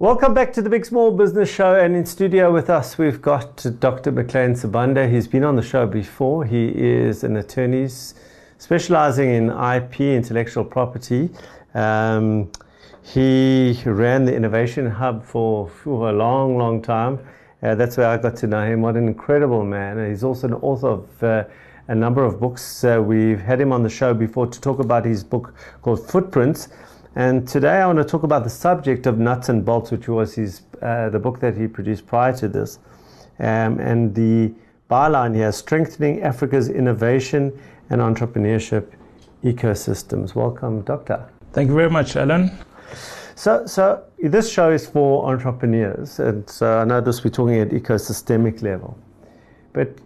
Welcome back to the Big Small Business Show. And in studio with us, we've got Dr. McLean Sibanda. He's been on the show before. He is an attorney specializing in IP, intellectual property. Um, he ran the Innovation Hub for, for a long, long time. Uh, that's where I got to know him. What an incredible man. He's also an author of uh, a number of books. Uh, we've had him on the show before to talk about his book called Footprints. And today I want to talk about the subject of nuts and bolts, which was his, uh, the book that he produced prior to this. Um, and the byline here strengthening Africa's innovation and entrepreneurship ecosystems. Welcome, Doctor. Thank you very much, Alan. So, so this show is for entrepreneurs, and so I know this we're talking at ecosystemic level, but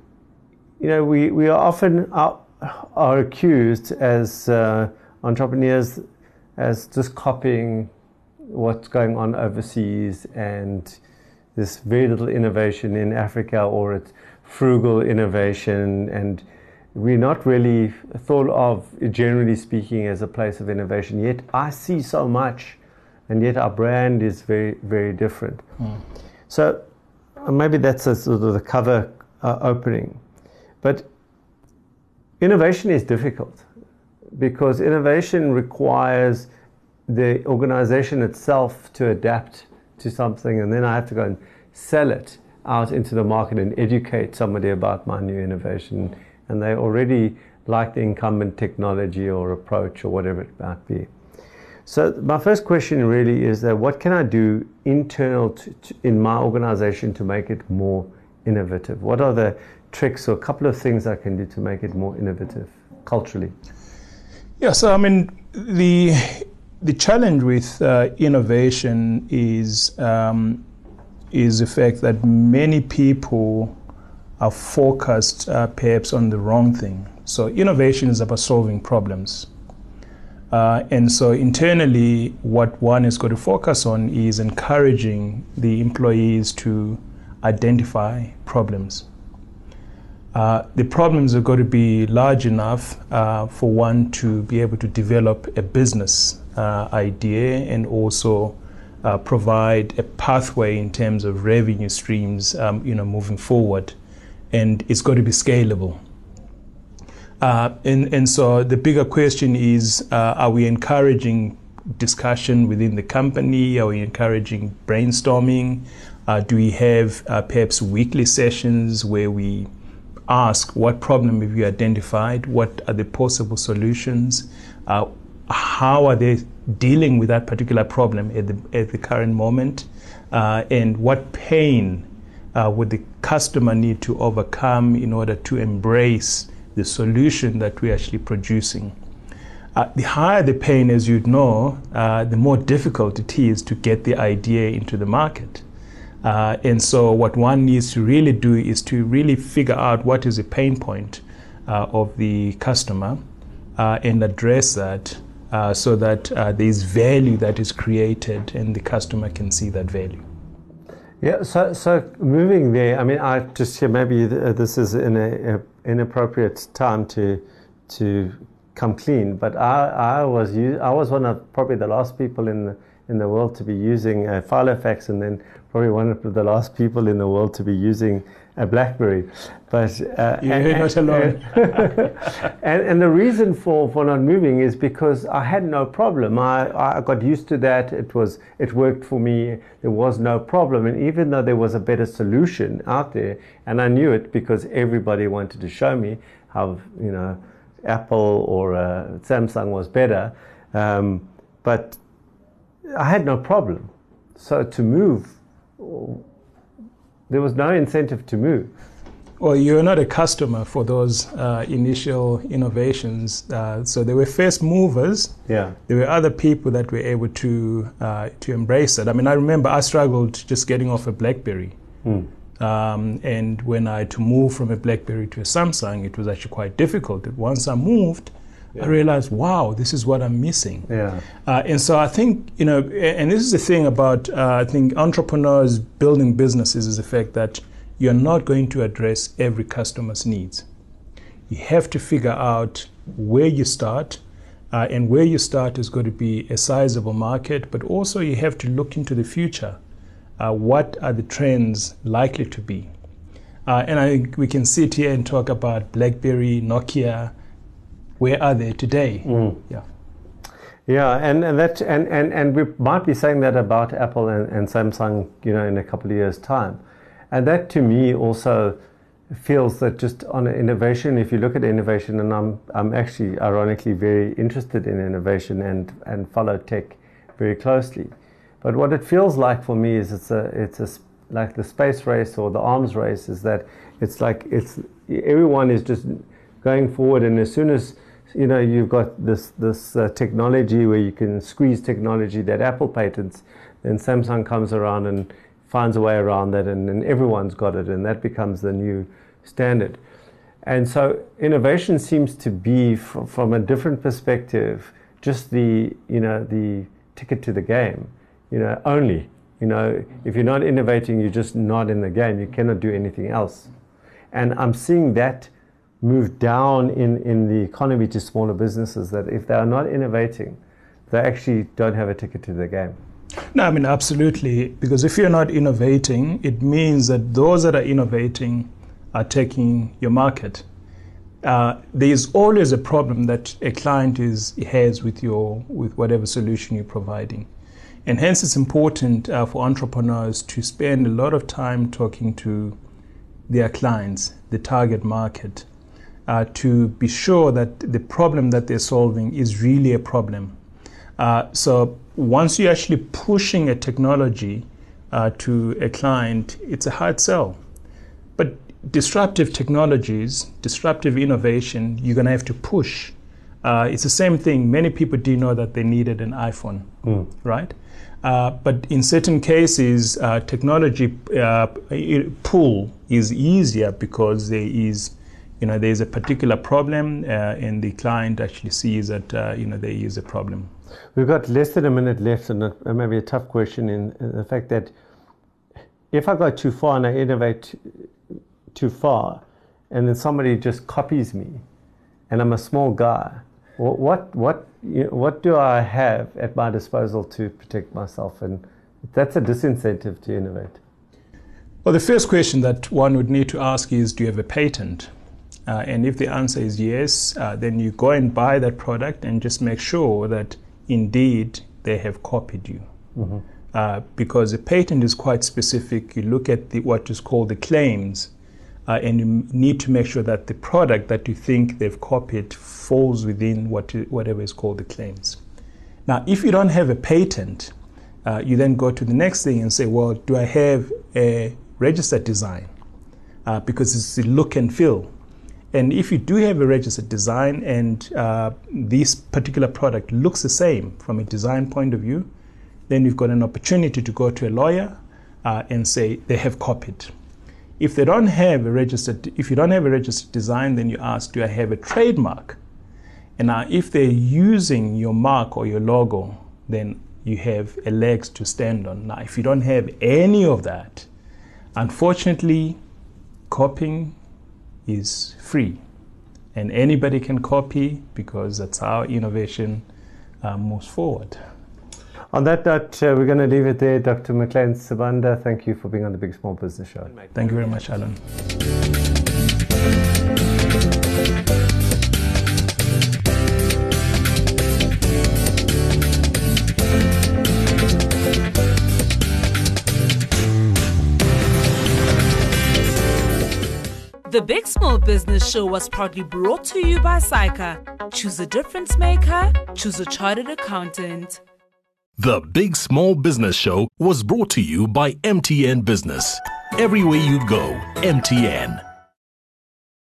you know we, we are often are, are accused as uh, entrepreneurs as just copying what's going on overseas and this very little innovation in Africa or it's frugal innovation. And we're not really thought of generally speaking as a place of innovation. Yet I see so much and yet our brand is very very different. Mm. so uh, maybe that's a sort of the cover uh, opening. But innovation is difficult because innovation requires the organization itself to adapt to something, and then I have to go and sell it out into the market and educate somebody about my new innovation, and they already like the incumbent technology or approach or whatever it might be. So my first question really is that what can I do internal to, to, in my organization to make it more innovative? What are the tricks or a couple of things I can do to make it more innovative culturally? Yeah, so I mean, the the challenge with uh, innovation is um, is the fact that many people are focused uh, perhaps on the wrong thing. So innovation is about solving problems. Uh, and so internally, what one is going to focus on is encouraging the employees to identify problems. Uh, the problems have got to be large enough uh, for one to be able to develop a business uh, idea and also uh, provide a pathway in terms of revenue streams, um, you know, moving forward, and it's got to be scalable. Uh, and, and so the bigger question is: Are we encouraging discussion within the company? Are we encouraging brainstorming? do we have perhaps weekly sessions where we ask what problem have you identified, what are the possible solutions, uh, how are they dealing with that particular problem at the, at the current moment, uh, and what pain uh, would the customer need to overcome in order to embrace the solution that we're actually producing. Uh, the higher the pain, as you'd know, uh, the more difficult it is to get the idea into the market. Uh, and so, what one needs to really do is to really figure out what is the pain point uh, of the customer uh, and address that uh, so that uh, there is value that is created and the customer can see that value. Yeah, so, so moving there, I mean, I just hear maybe this is an inappropriate time to to come clean, but I, I was I was one of probably the last people in the in the world to be using a Filofax and then probably one of the last people in the world to be using a BlackBerry. But uh, you're and, not alone. and, and the reason for, for not moving is because I had no problem. I, I got used to that. It was it worked for me. There was no problem. And even though there was a better solution out there, and I knew it because everybody wanted to show me how you know Apple or uh, Samsung was better. Um, but I had no problem. So to move, there was no incentive to move. Well, you're not a customer for those uh, initial innovations. Uh, so they were first movers. Yeah. There were other people that were able to uh, to embrace it. I mean, I remember I struggled just getting off a BlackBerry. Mm. Um, and when I had to move from a BlackBerry to a Samsung, it was actually quite difficult. Once I moved, yeah. I realized, wow, this is what I'm missing. Yeah. Uh, and so I think, you know, and this is the thing about, uh, I think, entrepreneurs building businesses is the fact that you're not going to address every customer's needs. You have to figure out where you start Uh, and where you start is going to be a sizable market, but also you have to look into the future. Uh, what are the trends likely to be? Uh, and I think we can sit here and talk about BlackBerry, Nokia. Where are they today? Mm. Yeah. Yeah, and, and that and, and, and we might be saying that about Apple and, and Samsung, you know, in a couple of years' time. And that to me also feels that just on innovation, if you look at innovation, and I'm I'm actually ironically very interested in innovation and, and follow tech very closely. But what it feels like for me is it's a it's a like the space race or the arms race is that it's like it's everyone is just going forward, and as soon as you know you've got this this uh, technology where you can squeeze technology that Apple patents, then Samsung comes around and finds a way around that, and, and everyone's got it, and that becomes the new standard. And so innovation seems to be, from, from a different perspective, just the you know the ticket to the game, you know only. You know, if you're not innovating, you're just not in the game. You cannot do anything else. And I'm seeing that move down in, in the economy to smaller businesses that if they are not innovating, they actually don't have a ticket to the game. No, I mean, absolutely. Because if you're not innovating, it means that those that are innovating are taking your market. Uh, there is always a problem that a client is has with your with whatever solution you're providing, and hence it's important uh, for entrepreneurs to spend a lot of time talking to their clients, the target market, uh, to be sure that the problem that they're solving is really a problem. Uh, so once you're actually pushing a technology uh, to a client, it's a hard sell. But disruptive technologies, disruptive innovation, you're going to have to push. Uh, it's the same thing. Many people didn't know that they needed an iPhone, mm. right? Uh, but in certain cases, uh, technology uh, pull is easier because there is, you know, there is a particular problem, uh, and the client actually sees that, uh, you know, there is a problem. We've got less than a minute left, and it may be a tough question in, in the fact that if I go too far and I innovate too far, and then somebody just copies me, and I'm a small guy, what what what do I have at my disposal to protect myself? And that's a disincentive to innovate. Well, the first question that one would need to ask is, do you have a patent? Uh, and if the answer is yes, uh, then you go and buy that product and just make sure that indeed they have copied you. Mm-hmm. Uh, because a patent is quite specific. You look at the, what is called the claims, uh, and you need to make sure that the product that you think they've copied falls within what, whatever is called the claims. Now, if you don't have a patent, uh, you then go to the next thing and say, well, do I have a registered design? Uh, because it's the look and feel. And if you do have a registered design and uh, this particular product looks the same from a design point of view, then you've got an opportunity to go to a lawyer uh, and say they have copied. If they don't have a registered, if you don't have a registered design, then you ask, do I have a trademark? And now, if they're using your mark or your logo, then you have a legs to stand on. Now, if you don't have any of that, unfortunately, copying is free. And anybody can copy because that's how innovation uh, moves forward. On that note, uh, we're going to leave it there. Dr. McLean Sibanda, thank you for being on the Big Small Business Show. Thank you very much, Alan. The Big Small Business Show was proudly brought to you by SAICA. Choose a difference maker, choose a chartered accountant. The Big Small Business Show was brought to you by MTN Business. Everywhere you go, MTN.